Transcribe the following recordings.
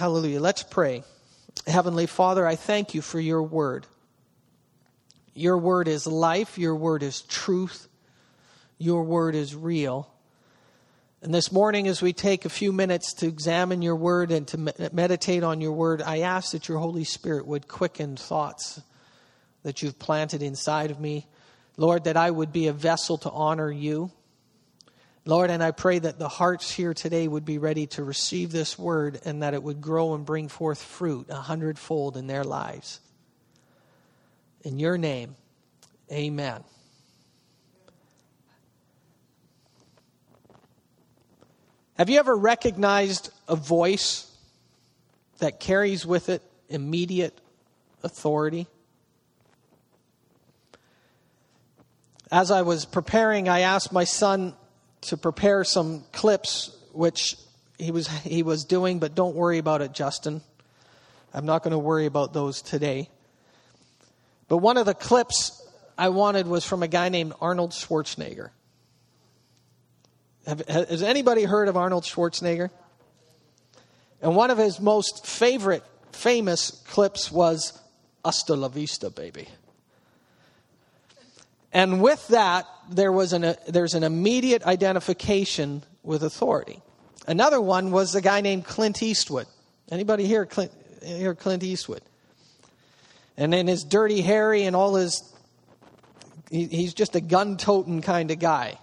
Hallelujah. Let's pray. Heavenly Father, I thank you for your word. Your word is life, your word is truth, your word is real. And this morning, as we take a few minutes to examine your word and to meditate on your word, I ask that your Holy Spirit would quicken thoughts that you've planted inside of me. Lord, that I would be a vessel to honor you. Lord, and I pray that the hearts here today would be ready to receive this word and that it would grow and bring forth fruit a hundredfold in their lives. In your name, amen. Have you ever recognized a voice that carries with it immediate authority? As I was preparing, I asked my son to prepare some clips, which he was, he was doing, but don't worry about it, Justin. I'm not going to worry about those today. But one of the clips I wanted was from a guy named Arnold Schwarzenegger. Have, has anybody heard of Arnold Schwarzenegger? And one of his most favorite, famous clips was Hasta la vista, baby. And with that, there was an, there's an immediate identification with authority. Another one was a guy named Clint Eastwood. Anybody here, Clint, here Clint Eastwood? And in his dirty Harry and all his, he, he's just a gun toting kind of guy.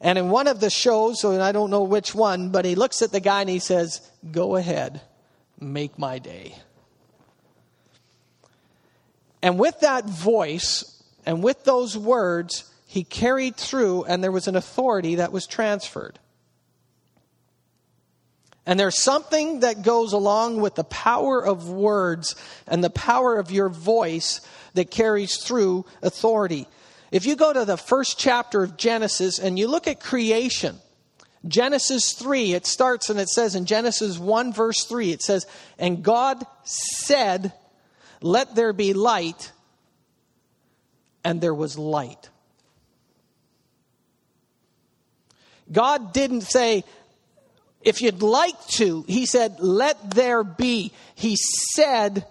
And in one of the shows, and I don't know which one, but he looks at the guy and he says, Go ahead, make my day. And with that voice and with those words, he carried through, and there was an authority that was transferred. And there's something that goes along with the power of words and the power of your voice that carries through authority. If you go to the first chapter of Genesis and you look at creation, Genesis 3, it starts and it says in Genesis 1, verse 3, it says, And God said, Let there be light, and there was light. God didn't say, if you'd like to, He said, let there be. He said,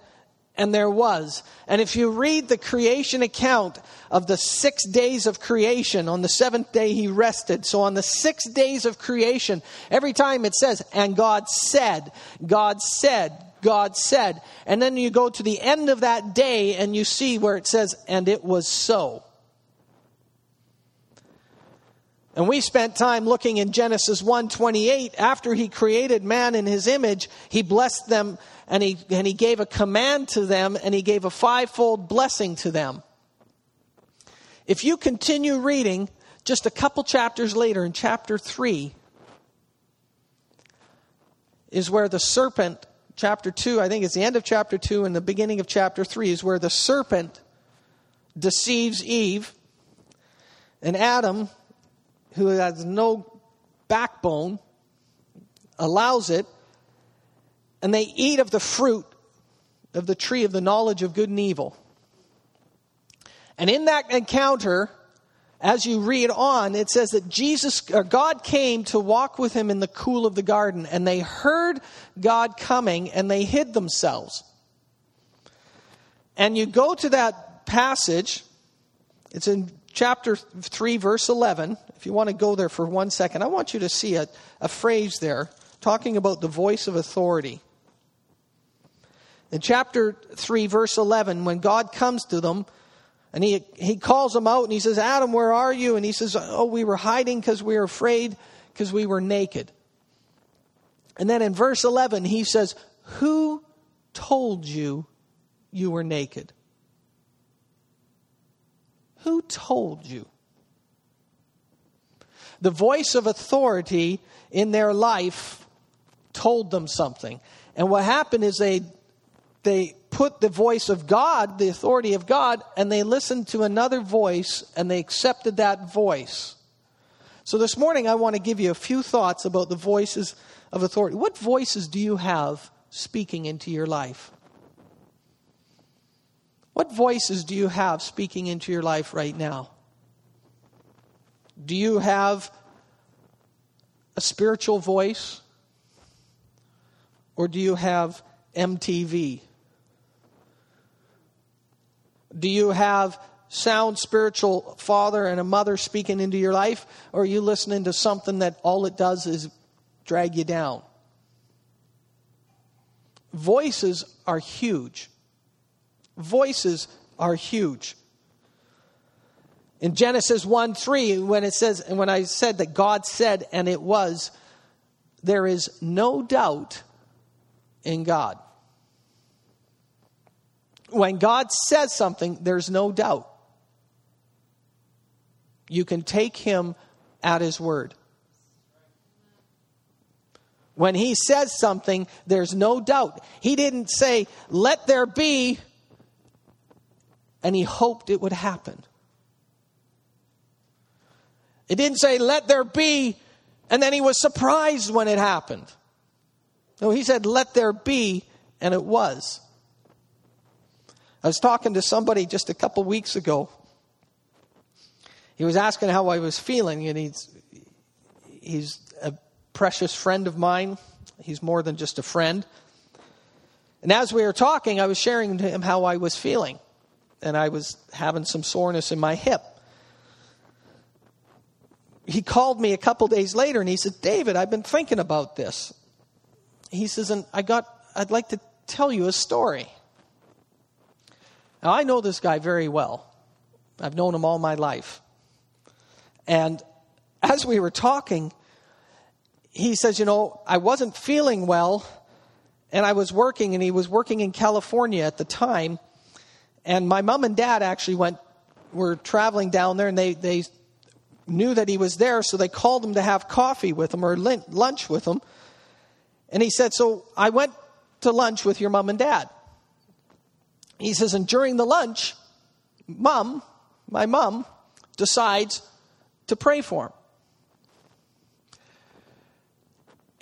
and there was. And if you read the creation account of the six days of creation, on the seventh day he rested. So on the six days of creation, every time it says, and God said, God said, God said. And then you go to the end of that day and you see where it says, and it was so. And we spent time looking in Genesis 1:28 after he created man in his image he blessed them and he and he gave a command to them and he gave a fivefold blessing to them. If you continue reading just a couple chapters later in chapter 3 is where the serpent chapter 2 I think it's the end of chapter 2 and the beginning of chapter 3 is where the serpent deceives Eve and Adam who has no backbone allows it, and they eat of the fruit of the tree of the knowledge of good and evil. And in that encounter, as you read on, it says that Jesus or God came to walk with him in the cool of the garden, and they heard God coming and they hid themselves. And you go to that passage, it's in chapter 3, verse 11, if you want to go there for one second, I want you to see a, a phrase there talking about the voice of authority. In chapter 3, verse 11, when God comes to them, and he, he calls them out and he says, Adam, where are you? And he says, Oh, we were hiding because we were afraid because we were naked. And then in verse 11, he says, Who told you you were naked? Who told you? The voice of authority in their life told them something. And what happened is they they put the voice of God, the authority of God, and they listened to another voice and they accepted that voice. So this morning I want to give you a few thoughts about the voices of authority. What voices do you have speaking into your life? What voices do you have speaking into your life right now? Do you have a spiritual voice? Or do you have MTV? Do you have sound spiritual father and a mother speaking into your life? Or are you listening to something that all it does is drag you down? Voices are huge. Voices are huge. In Genesis 1 3, when it says, and when I said that God said, and it was, there is no doubt in God. When God says something, there's no doubt. You can take him at his word. When he says something, there's no doubt. He didn't say, let there be, and he hoped it would happen. It didn't say, let there be, and then he was surprised when it happened. No, he said, let there be, and it was. I was talking to somebody just a couple weeks ago. He was asking how I was feeling, and he's, he's a precious friend of mine. He's more than just a friend. And as we were talking, I was sharing to him how I was feeling. And I was having some soreness in my hip. He called me a couple days later and he said, David, I've been thinking about this. He says, and I got, I'd like to tell you a story. Now, I know this guy very well. I've known him all my life. And as we were talking, he says, You know, I wasn't feeling well, and I was working, and he was working in California at the time. And my mom and dad actually went, were traveling down there, and they, they knew that he was there, so they called him to have coffee with him or lunch with him. And he said, So I went to lunch with your mom and dad. He says, and during the lunch, mom, my mom, decides to pray for him.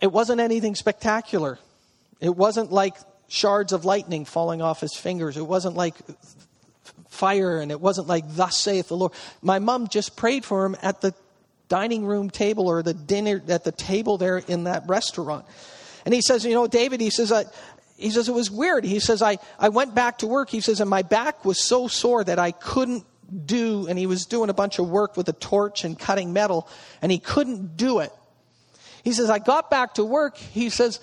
It wasn't anything spectacular. It wasn't like shards of lightning falling off his fingers. It wasn't like fire, and it wasn't like, Thus saith the Lord. My mom just prayed for him at the dining room table or the dinner at the table there in that restaurant. And he says, You know, David, he says, I, he says, it was weird. He says, I, I went back to work. He says, and my back was so sore that I couldn't do, and he was doing a bunch of work with a torch and cutting metal, and he couldn't do it. He says, I got back to work. He says,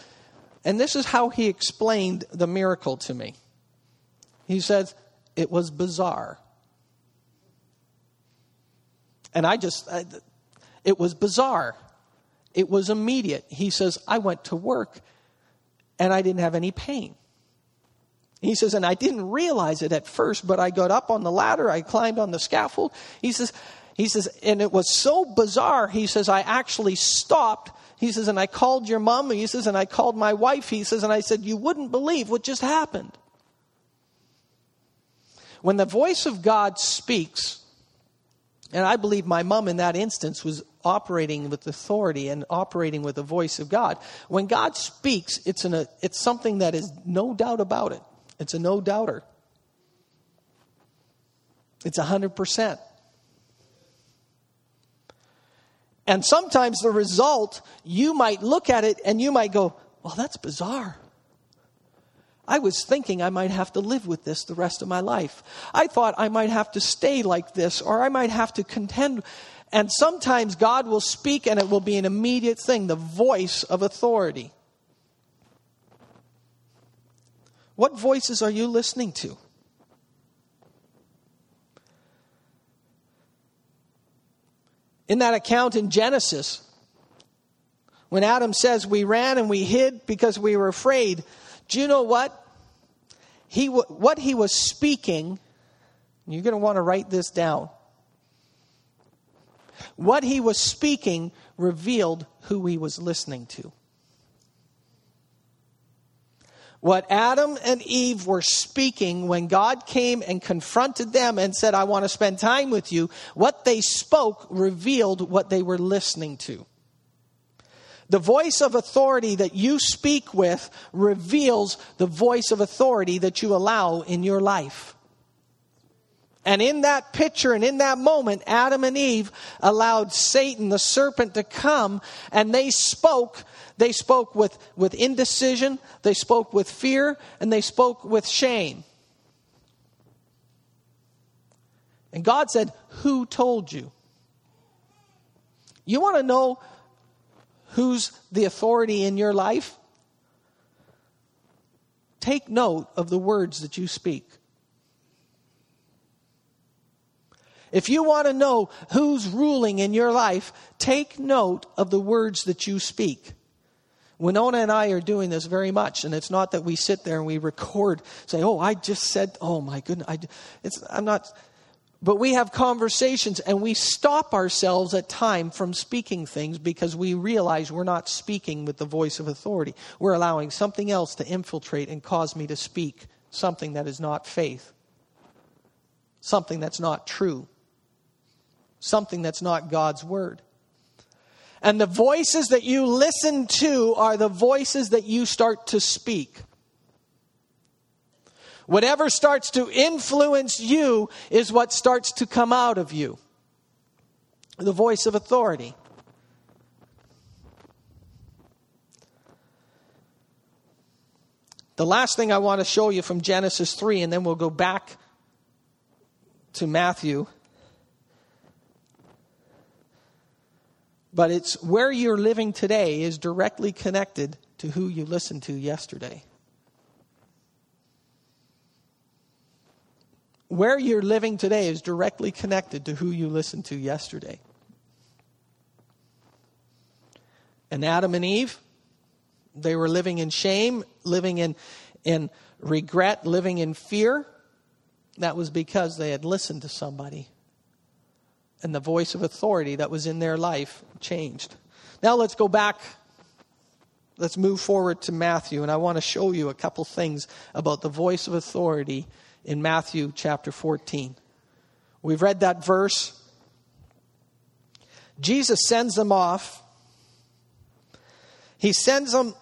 and this is how he explained the miracle to me. He says, it was bizarre. And I just, I, it was bizarre. It was immediate. He says, I went to work and I didn't have any pain. He says, and I didn't realize it at first, but I got up on the ladder, I climbed on the scaffold. He says, he says, and it was so bizarre. He says, I actually stopped. He says, and I called your mom. He says, and I called my wife. He says, and I said, you wouldn't believe what just happened. When the voice of God speaks, and I believe my mom in that instance was operating with authority and operating with the voice of God. When God speaks, it's, an, it's something that is no doubt about it. It's a no doubter. It's 100%. And sometimes the result, you might look at it and you might go, well, that's bizarre. I was thinking I might have to live with this the rest of my life. I thought I might have to stay like this, or I might have to contend. And sometimes God will speak and it will be an immediate thing the voice of authority. What voices are you listening to? In that account in Genesis, when Adam says, We ran and we hid because we were afraid, do you know what? He, what he was speaking, you're going to want to write this down. What he was speaking revealed who he was listening to. What Adam and Eve were speaking when God came and confronted them and said, I want to spend time with you, what they spoke revealed what they were listening to. The voice of authority that you speak with reveals the voice of authority that you allow in your life. And in that picture and in that moment, Adam and Eve allowed Satan, the serpent, to come and they spoke they spoke with, with indecision, they spoke with fear, and they spoke with shame. And God said, Who told you? You want to know who's the authority in your life? Take note of the words that you speak. If you want to know who's ruling in your life, take note of the words that you speak. Winona and I are doing this very much, and it's not that we sit there and we record, say, "Oh, I just said, oh my goodness, I, it's, I'm not." But we have conversations and we stop ourselves at time from speaking things because we realize we're not speaking with the voice of authority. We're allowing something else to infiltrate and cause me to speak something that is not faith, something that's not true something that's not God's word. And the voices that you listen to are the voices that you start to speak. Whatever starts to influence you is what starts to come out of you. The voice of authority. The last thing I want to show you from Genesis 3, and then we'll go back to Matthew, But it's where you're living today is directly connected to who you listened to yesterday. Where you're living today is directly connected to who you listened to yesterday. And Adam and Eve, they were living in shame, living in, in regret, living in fear. That was because they had listened to somebody and the voice of authority that was in their life changed. Now let's go back. Let's move forward to Matthew, and I want to show you a couple things about the voice of authority in Matthew chapter 14. We've read that verse. Jesus sends them off. He sends them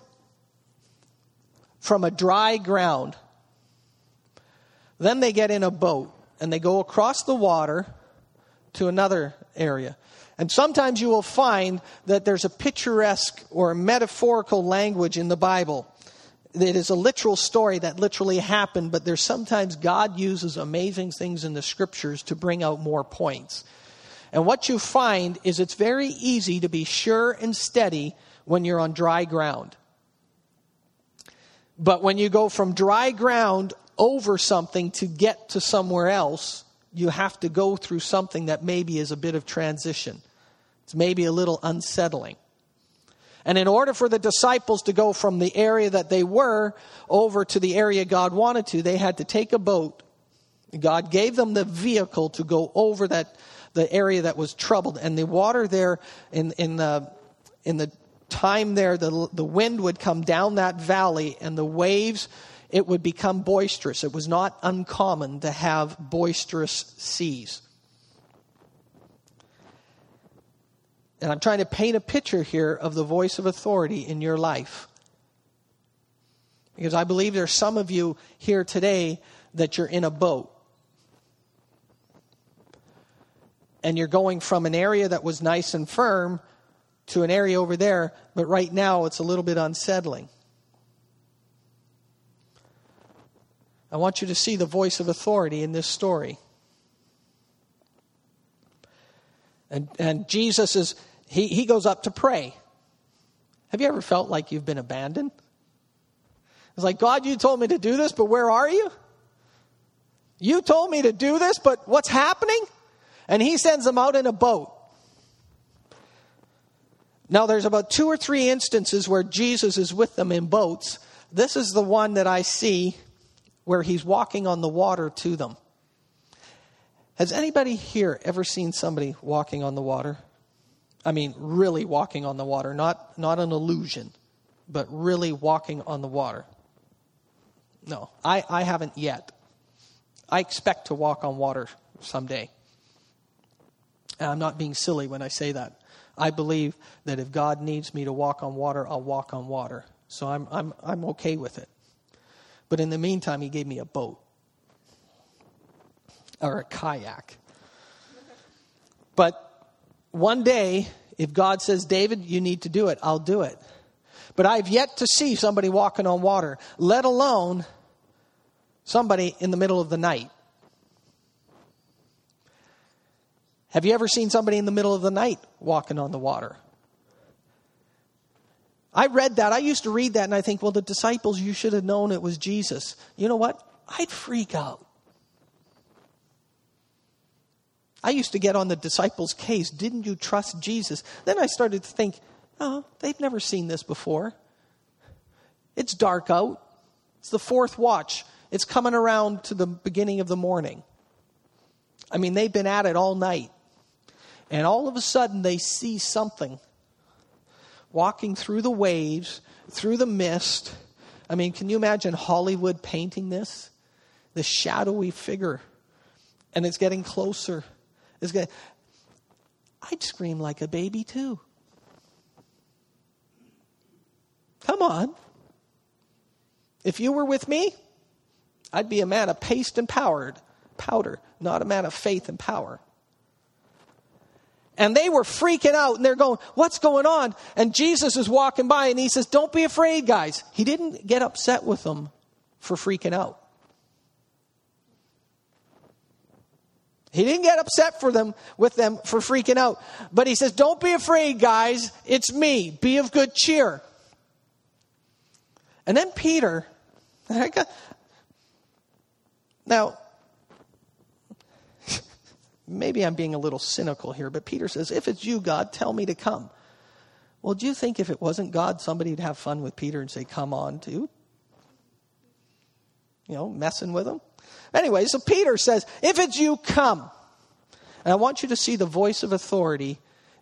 from a dry ground. Then they get in a boat and they go across the water to another area. And sometimes you will find that there's a picturesque or metaphorical language in the Bible. It is a literal story that literally happened, but there's sometimes God uses amazing things in the scriptures to bring out more points. And what you find is it's very easy to be sure and steady when you're on dry ground. But when you go from dry ground over something to get to somewhere else, you have to go through something that maybe is a bit of transition. It's maybe a little unsettling. And in order for the disciples to go from the area that they were over to the area God wanted to, they had to take a boat. God gave them the vehicle to go over that the area that was troubled, and the water there in in the in the time there, the the wind would come down that valley, and the waves it would become boisterous. It was not uncommon to have boisterous seas. And I'm trying to paint a picture here of the voice of authority in your life. Because I believe there's some of you here today that you're in a boat. And you're going from an area that was nice and firm to an area over there, but right now it's a little bit unsettling. I want you to see the voice of authority in this story. And, and Jesus is, he, he goes up to pray. Have you ever felt like you've been abandoned? It's like, God, you told me to do this, but where are you? You told me to do this, but what's happening? And he sends them out in a boat. Now, there's about two or three instances where Jesus is with them in boats. This is the one that I see where he's walking on the water to them. Has anybody here ever seen somebody walking on the water? I mean, really walking on the water, not, not an illusion, but really walking on the water. No, I, I haven't yet. I expect to walk on water someday. And I'm not being silly when I say that. I believe that if God needs me to walk on water, I'll walk on water. So I'm, I'm, I'm okay with it. But in the meantime, he gave me a boat or a kayak. But one day, if God says, David, you need to do it, I'll do it. But I've yet to see somebody walking on water, let alone somebody in the middle of the night. Have you ever seen somebody in the middle of the night walking on the water? I read that. I used to read that and I think, well, the disciples, you should have known it was Jesus. You know what? I'd freak out. I used to get on the disciples' case. Didn't you trust Jesus? Then I started to think, oh, they've never seen this before. It's dark out. It's the fourth watch. It's coming around to the beginning of the morning. I mean, they've been at it all night. And all of a sudden, they see something walking through the waves, through the mist. I mean, can you imagine Hollywood painting this? The shadowy figure. And it's getting closer. It's getting, I'd scream like a baby too. Come on. If you were with me, I'd be a man of paste and powdered, powder, not a man of faith and power. And they were freaking out and they're going, What's going on? And Jesus is walking by and he says, Don't be afraid, guys. He didn't get upset with them for freaking out. He didn't get upset for them with them for freaking out. But he says, Don't be afraid, guys. It's me. Be of good cheer. And then Peter, now, maybe I'm being a little cynical here, but Peter says, If it's you, God, tell me to come. Well, do you think if it wasn't God, somebody would have fun with Peter and say, Come on, too? You know, messing with him? Anyway, so Peter says, If it's you, come. And I want you to see the voice of authority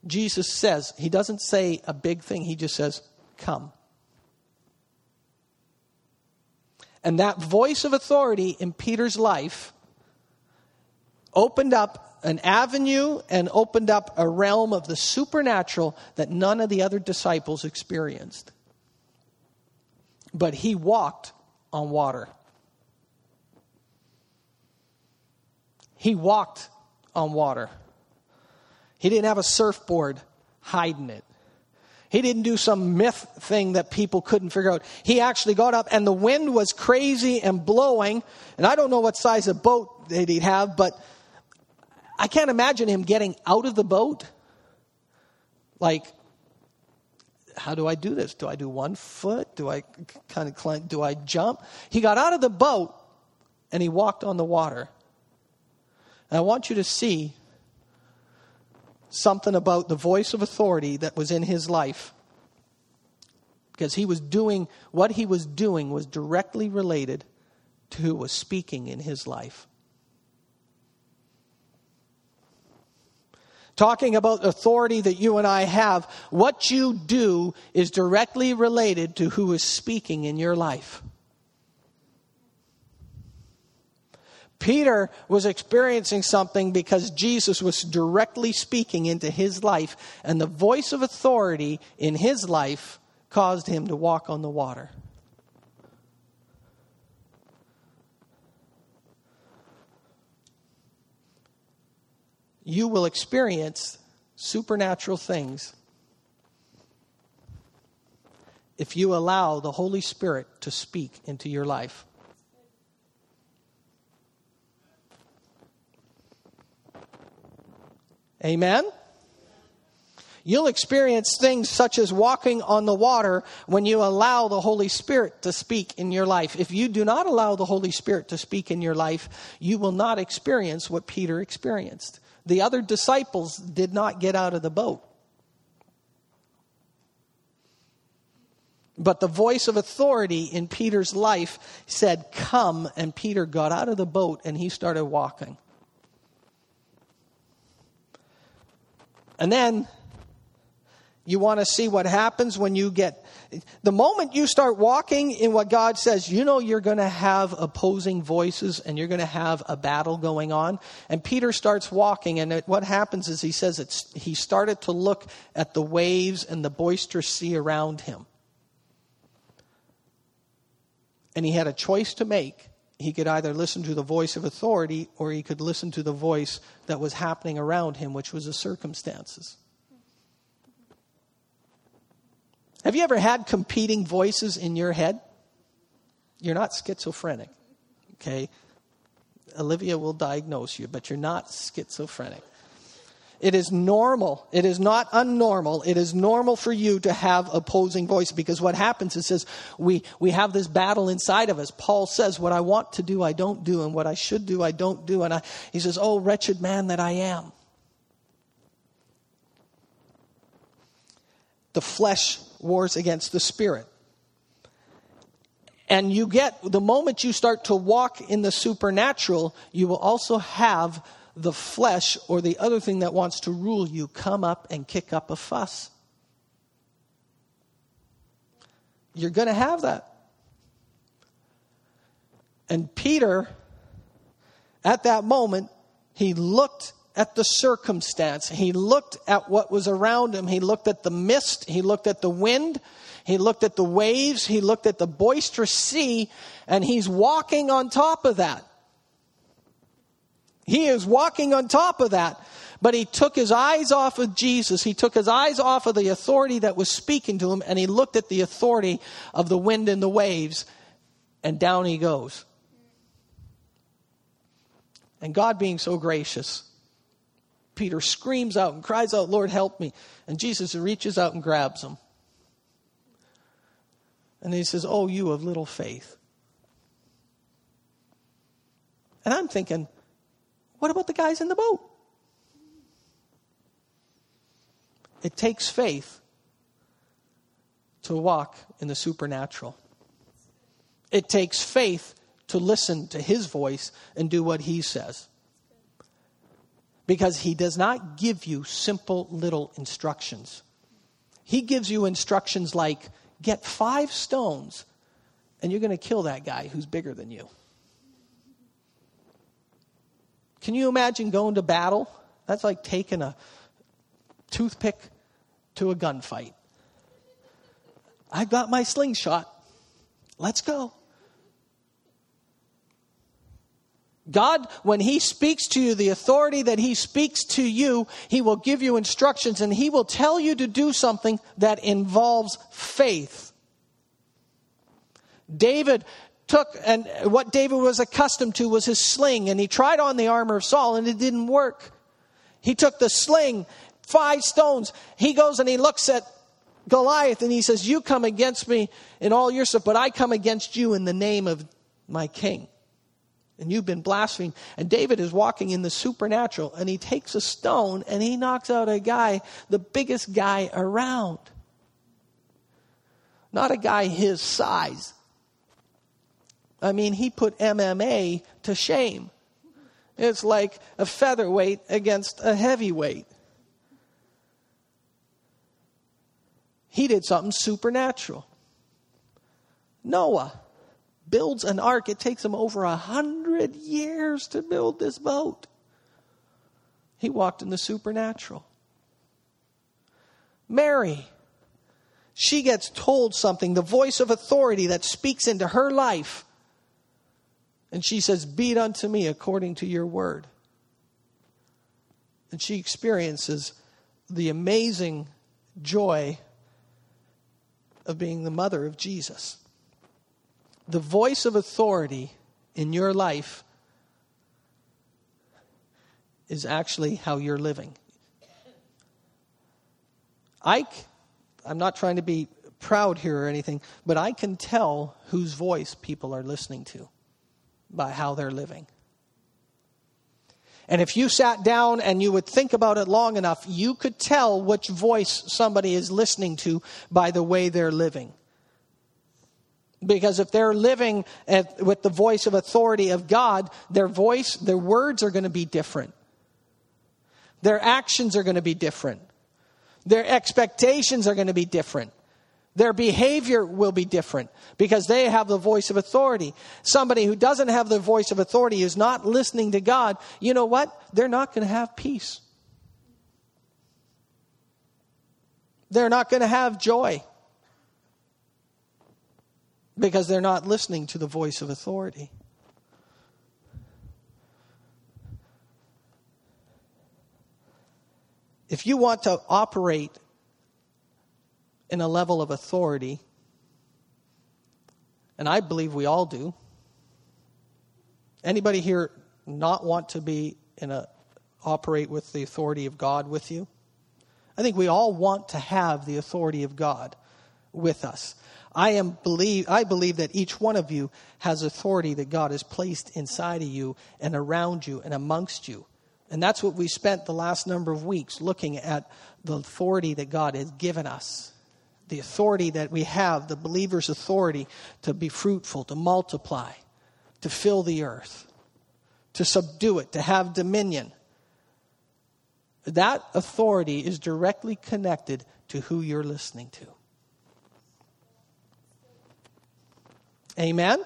Jesus says. He doesn't say a big thing, he just says, Come. And that voice of authority in Peter's life opened up an avenue and opened up a realm of the supernatural that none of the other disciples experienced. But he walked on water. He walked on water. He didn't have a surfboard hiding it. He didn't do some myth thing that people couldn't figure out. He actually got up, and the wind was crazy and blowing. And I don't know what size of boat that he'd have, but I can't imagine him getting out of the boat. Like, how do I do this? Do I do one foot? Do I kind of climb? Do I jump? He got out of the boat and he walked on the water. And I want you to see something about the voice of authority that was in his life. Because he was doing, what he was doing was directly related to who was speaking in his life. Talking about authority that you and I have, what you do is directly related to who is speaking in your life. Peter was experiencing something because Jesus was directly speaking into his life, and the voice of authority in his life caused him to walk on the water. You will experience supernatural things if you allow the Holy Spirit to speak into your life. Amen? You'll experience things such as walking on the water when you allow the Holy Spirit to speak in your life. If you do not allow the Holy Spirit to speak in your life, you will not experience what Peter experienced. The other disciples did not get out of the boat. But the voice of authority in Peter's life said, Come, and Peter got out of the boat and he started walking. And then you want to see what happens when you get the moment you start walking in what God says, you know you're going to have opposing voices and you're going to have a battle going on. And Peter starts walking, and it, what happens is he says it's, he started to look at the waves and the boisterous sea around him. And he had a choice to make. He could either listen to the voice of authority or he could listen to the voice that was happening around him, which was the circumstances. Have you ever had competing voices in your head? You're not schizophrenic, okay? Olivia will diagnose you, but you're not schizophrenic. It is normal. It is not unnormal. It is normal for you to have opposing voice because what happens is says we, we have this battle inside of us. Paul says, What I want to do, I don't do, and what I should do, I don't do. And I, he says, Oh, wretched man that I am. The flesh wars against the spirit. And you get, the moment you start to walk in the supernatural, you will also have the flesh or the other thing that wants to rule you come up and kick up a fuss. You're going to have that. And Peter, at that moment, he looked at the circumstance. He looked at what was around him. He looked at the mist. He looked at the wind. He looked at the waves. He looked at the boisterous sea. And he's walking on top of that. He is walking on top of that. But he took his eyes off of Jesus. He took his eyes off of the authority that was speaking to him, and he looked at the authority of the wind and the waves, and down he goes. And God being so gracious, Peter screams out and cries out, Lord, help me. And Jesus reaches out and grabs him. And he says, Oh, you of little faith. And I'm thinking, what about the guys in the boat? It takes faith to walk in the supernatural. It takes faith to listen to his voice and do what he says. Because he does not give you simple little instructions. He gives you instructions like get five stones and you're going to kill that guy who's bigger than you. Can you imagine going to battle? That's like taking a toothpick to a gunfight. I've got my slingshot. Let's go. God, when He speaks to you, the authority that He speaks to you, He will give you instructions and He will tell you to do something that involves faith. David took, and what David was accustomed to was his sling, and he tried on the armor of Saul, and it didn't work. He took the sling, five stones. He goes and he looks at Goliath, and he says, You come against me in all your stuff, but I come against you in the name of my king. And you've been blaspheming. And David is walking in the supernatural, and he takes a stone and he knocks out a guy, the biggest guy around. Not a guy his size, I mean, he put MMA to shame. It's like a featherweight against a heavyweight. He did something supernatural. Noah builds an ark. It takes him over a hundred years to build this boat. He walked in the supernatural. Mary, she gets told something, the voice of authority that speaks into her life and she says, Be it unto me according to your word. And she experiences the amazing joy of being the mother of Jesus. The voice of authority in your life is actually how you're living. I, I'm not trying to be proud here or anything, but I can tell whose voice people are listening to by how they're living. And if you sat down and you would think about it long enough, you could tell which voice somebody is listening to by the way they're living. Because if they're living at, with the voice of authority of God, their voice, their words are going to be different. Their actions are going to be different. Their expectations are going to be different. Their behavior will be different because they have the voice of authority. Somebody who doesn't have the voice of authority is not listening to God. You know what? They're not going to have peace. They're not going to have joy because they're not listening to the voice of authority. If you want to operate in a level of authority, and I believe we all do. Anybody here not want to be in a operate with the authority of God with you? I think we all want to have the authority of God with us. I am believe I believe that each one of you has authority that God has placed inside of you and around you and amongst you. And that's what we spent the last number of weeks looking at the authority that God has given us. The authority that we have, the believer's authority to be fruitful, to multiply, to fill the earth, to subdue it, to have dominion. That authority is directly connected to who you're listening to. Amen?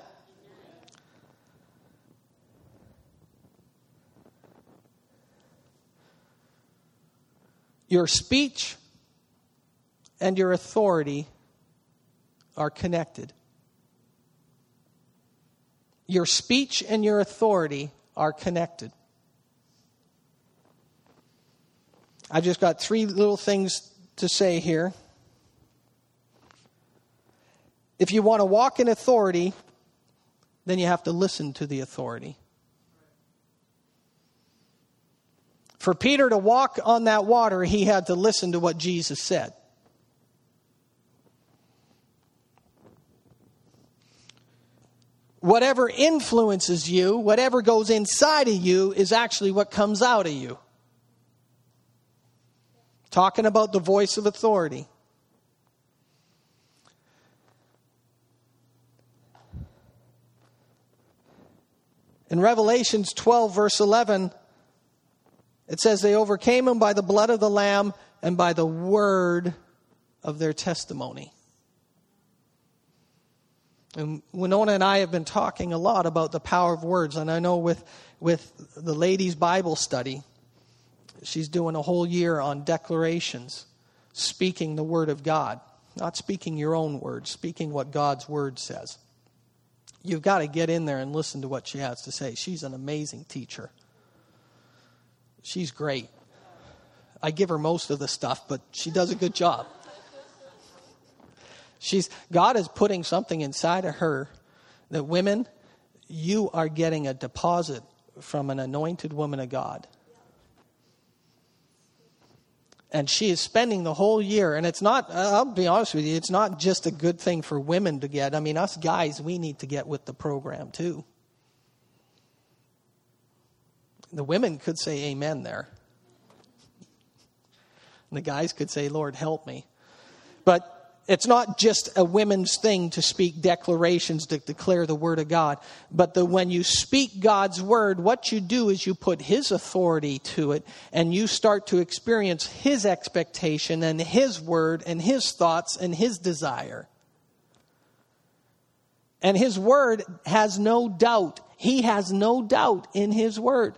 Your speech and your authority are connected. Your speech and your authority are connected. I've just got three little things to say here. If you want to walk in authority, then you have to listen to the authority. For Peter to walk on that water, he had to listen to what Jesus said. Whatever influences you, whatever goes inside of you, is actually what comes out of you. Talking about the voice of authority. In Revelations 12, verse 11, it says, They overcame him by the blood of the Lamb and by the word of their testimony. And Winona and I have been talking a lot about the power of words. And I know with, with the ladies' Bible study, she's doing a whole year on declarations, speaking the word of God, not speaking your own words, speaking what God's word says you've got to get in there and listen to what she has to say. She's an amazing teacher. She's great. I give her most of the stuff, but she does a good job. She's God is putting something inside of her that women, you are getting a deposit from an anointed woman of God and she is spending the whole year and it's not uh, i'll be honest with you it's not just a good thing for women to get. I mean us guys we need to get with the program too. The women could say amen there. And the guys could say lord help me. But it's not just a women's thing to speak declarations to declare the word of God, but when you speak God's word, what you do is you put His authority to it and you start to experience His expectation and His word and His thoughts and His desire. And His word has no doubt. He has no doubt in His word.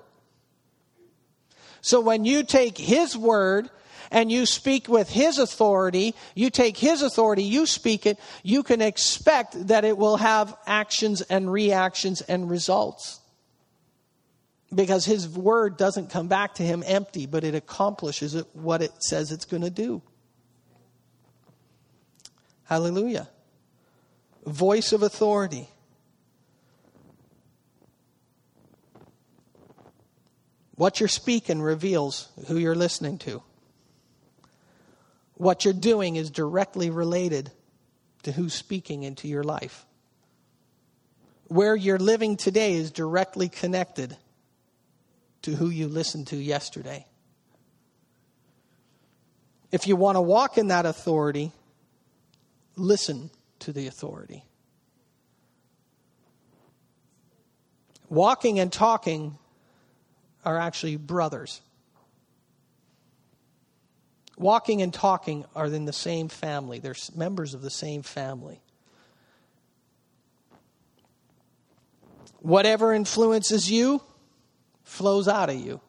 So when you take His word and you speak with His authority, you take His authority, you speak it, you can expect that it will have actions and reactions and results. Because His word doesn't come back to Him empty, but it accomplishes it, what it says it's going to do. Hallelujah. Voice of authority. What you're speaking reveals who you're listening to what you're doing is directly related to who's speaking into your life. Where you're living today is directly connected to who you listened to yesterday. If you want to walk in that authority, listen to the authority. Walking and talking are actually brothers. Walking and talking are in the same family, they're members of the same family. Whatever influences you flows out of you.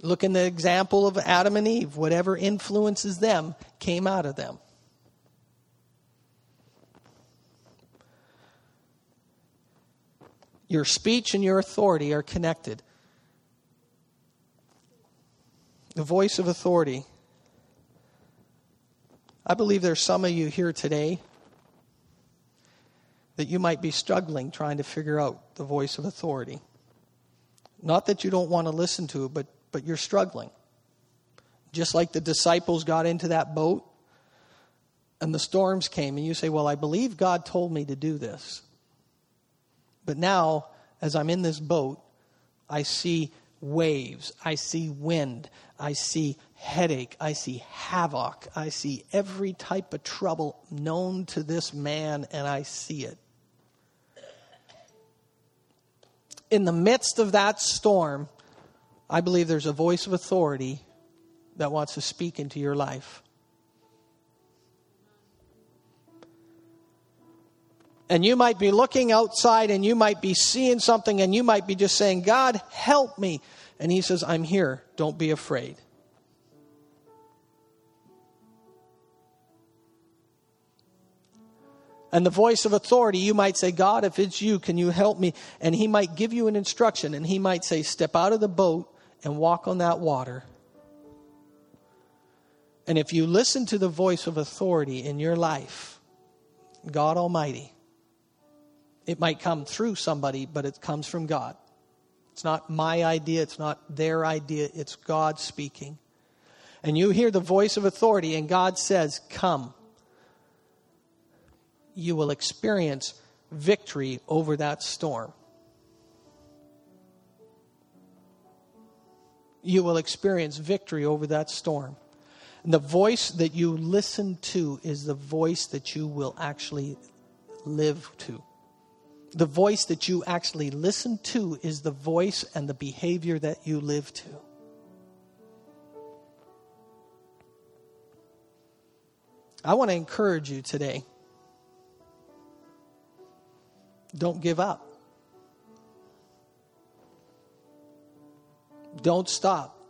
Look in the example of Adam and Eve. Whatever influences them came out of them. Your speech and your authority are connected. the voice of authority. I believe there's some of you here today that you might be struggling trying to figure out the voice of authority. Not that you don't want to listen to it, but, but you're struggling. Just like the disciples got into that boat and the storms came, and you say, Well, I believe God told me to do this. But now, as I'm in this boat, I see waves, I see wind, I see headache, I see havoc, I see every type of trouble known to this man, and I see it. In the midst of that storm, I believe there's a voice of authority that wants to speak into your life. And you might be looking outside and you might be seeing something and you might be just saying, God, help me. And He says, I'm here. Don't be afraid. And the voice of authority, you might say, God, if it's you, can you help me? And He might give you an instruction and He might say, Step out of the boat and walk on that water. And if you listen to the voice of authority in your life, God Almighty, it might come through somebody, but it comes from God. It's not my idea, it's not their idea, it's God speaking. And you hear the voice of authority, and God says, Come. You will experience victory over that storm. You will experience victory over that storm. And the voice that you listen to is the voice that you will actually live to the voice that you actually listen to is the voice and the behavior that you live to. I want to encourage you today. Don't give up. Don't stop.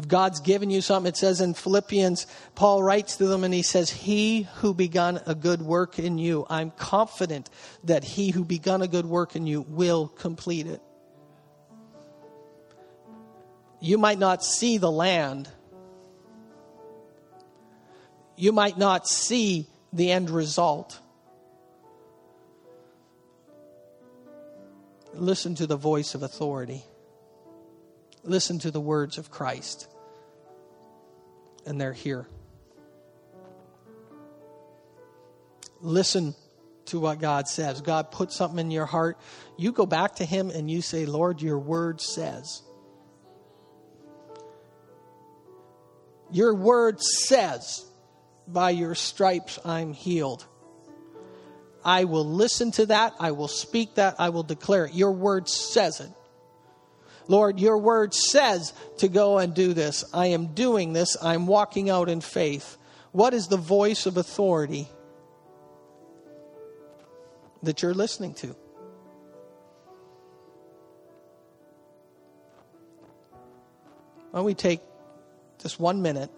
If God's given you something, it says in Philippians, Paul writes to them and he says, He who begun a good work in you, I'm confident that he who begun a good work in you will complete it. You might not see the land, you might not see the end result. Listen to the voice of authority. Listen to the words of Christ. And they're here. Listen to what God says. God put something in your heart. You go back to Him and you say, Lord, your word says. Your word says, by your stripes I'm healed. I will listen to that. I will speak that. I will declare it. Your word says it. Lord, your word says to go and do this. I am doing this. I'm walking out in faith. What is the voice of authority that you're listening to? Why don't we take just one minute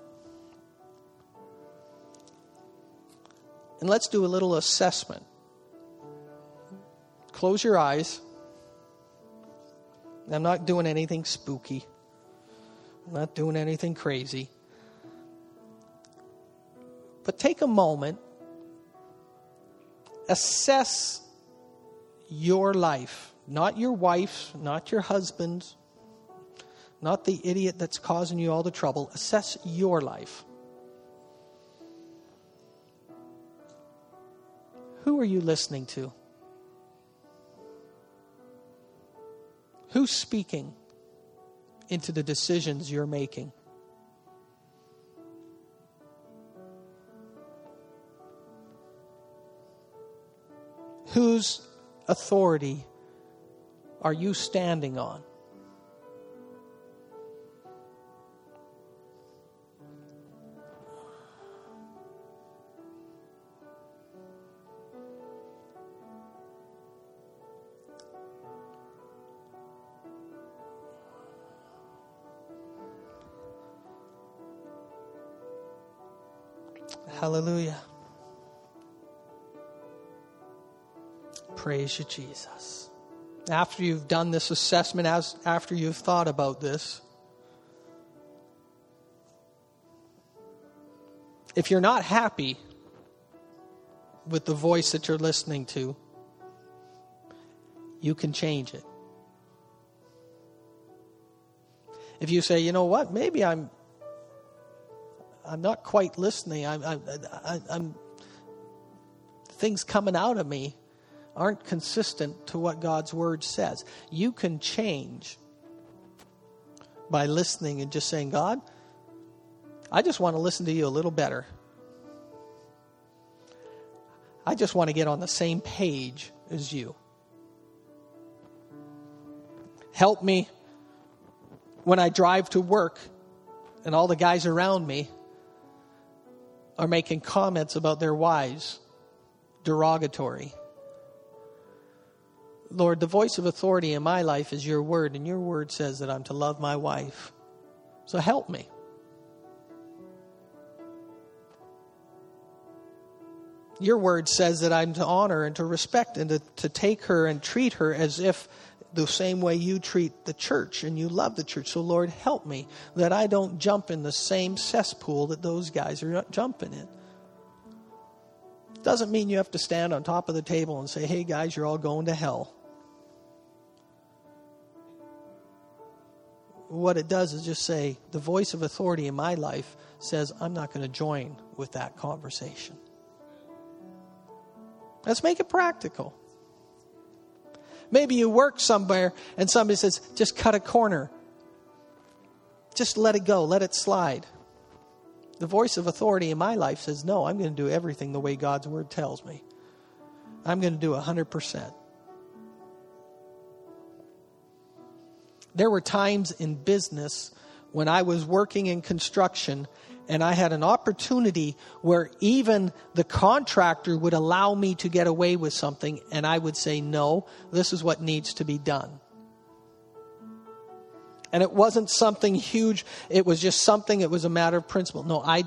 and let's do a little assessment. Close your eyes. I'm not doing anything spooky. I'm not doing anything crazy. But take a moment, assess your life, not your wife's, not your husband's, not the idiot that's causing you all the trouble. Assess your life. Who are you listening to? Who's speaking into the decisions you're making? Whose authority are you standing on? Hallelujah. Praise you, Jesus. After you've done this assessment, as, after you've thought about this, if you're not happy with the voice that you're listening to, you can change it. If you say, you know what, maybe I'm I'm not quite listening. I'm, I'm, I'm, things coming out of me aren't consistent to what God's word says. You can change by listening and just saying, God, I just want to listen to you a little better. I just want to get on the same page as you. Help me when I drive to work and all the guys around me are making comments about their wives, derogatory. Lord, the voice of authority in my life is your word, and your word says that I'm to love my wife. So help me. Your word says that I'm to honor and to respect and to, to take her and treat her as if the same way you treat the church and you love the church. So, Lord, help me that I don't jump in the same cesspool that those guys are jumping in. Doesn't mean you have to stand on top of the table and say, hey, guys, you're all going to hell. What it does is just say, the voice of authority in my life says, I'm not going to join with that conversation. Let's make it practical. Maybe you work somewhere and somebody says, just cut a corner. Just let it go, let it slide. The voice of authority in my life says, no, I'm going to do everything the way God's word tells me. I'm going to do 100%. There were times in business when I was working in construction and I had an opportunity where even the contractor would allow me to get away with something, and I would say, No, this is what needs to be done. And it wasn't something huge, it was just something, it was a matter of principle. No, I,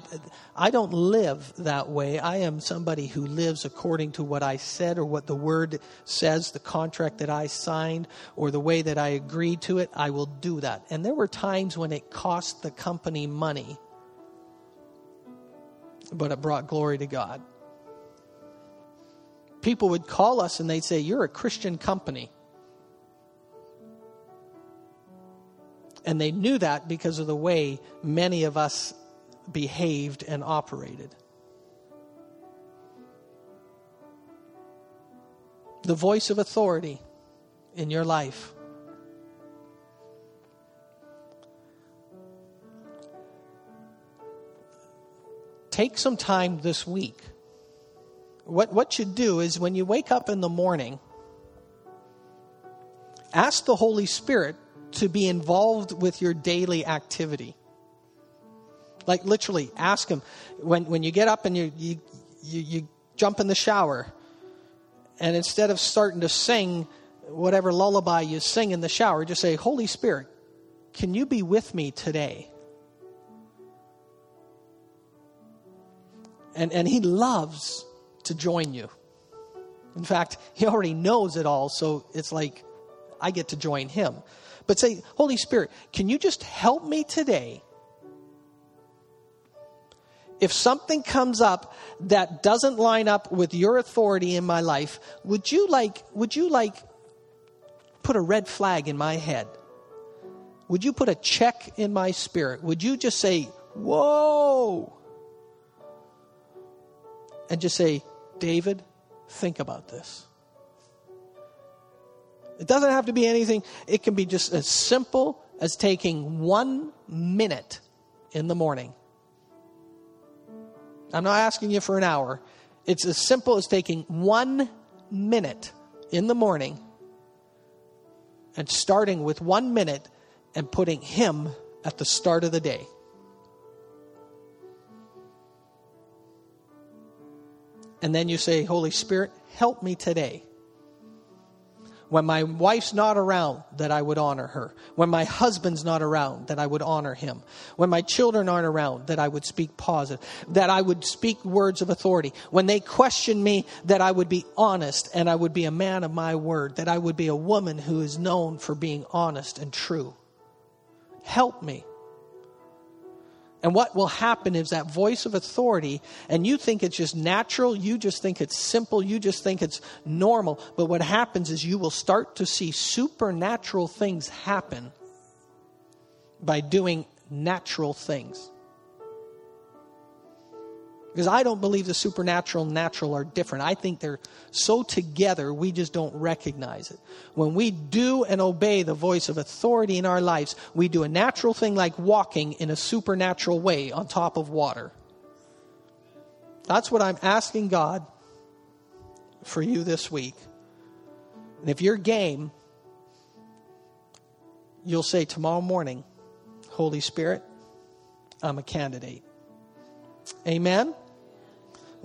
I don't live that way. I am somebody who lives according to what I said or what the word says, the contract that I signed, or the way that I agreed to it. I will do that. And there were times when it cost the company money but it brought glory to God. People would call us and they'd say, You're a Christian company. And they knew that because of the way many of us behaved and operated. The voice of authority in your life take some time this week. What, what you do is when you wake up in the morning, ask the Holy Spirit to be involved with your daily activity. Like literally, ask Him when, when you get up and you, you, you, you jump in the shower, and instead of starting to sing whatever lullaby you sing in the shower, just say, Holy Spirit, can you be with me today? And, and he loves to join you. In fact, he already knows it all, so it's like I get to join him. But say, Holy Spirit, can you just help me today? If something comes up that doesn't line up with your authority in my life, would you like would you like put a red flag in my head? Would you put a check in my spirit? Would you just say, "Whoa!" And just say, David, think about this. It doesn't have to be anything, it can be just as simple as taking one minute in the morning. I'm not asking you for an hour. It's as simple as taking one minute in the morning and starting with one minute and putting Him at the start of the day. And then you say, Holy Spirit, help me today. When my wife's not around, that I would honor her. When my husband's not around, that I would honor him. When my children aren't around, that I would speak positive. That I would speak words of authority. When they question me, that I would be honest and I would be a man of my word. That I would be a woman who is known for being honest and true. Help me. And what will happen is that voice of authority, and you think it's just natural, you just think it's simple, you just think it's normal. But what happens is you will start to see supernatural things happen by doing natural things. Because I don't believe the supernatural and natural are different. I think they're so together, we just don't recognize it. When we do and obey the voice of authority in our lives, we do a natural thing like walking in a supernatural way on top of water. That's what I'm asking God for you this week. And if you're game, you'll say tomorrow morning, Holy Spirit, I'm a candidate. Amen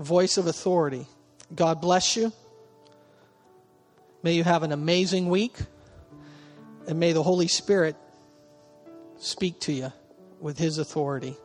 voice of authority. God bless you. May you have an amazing week. And may the Holy Spirit speak to you with His authority.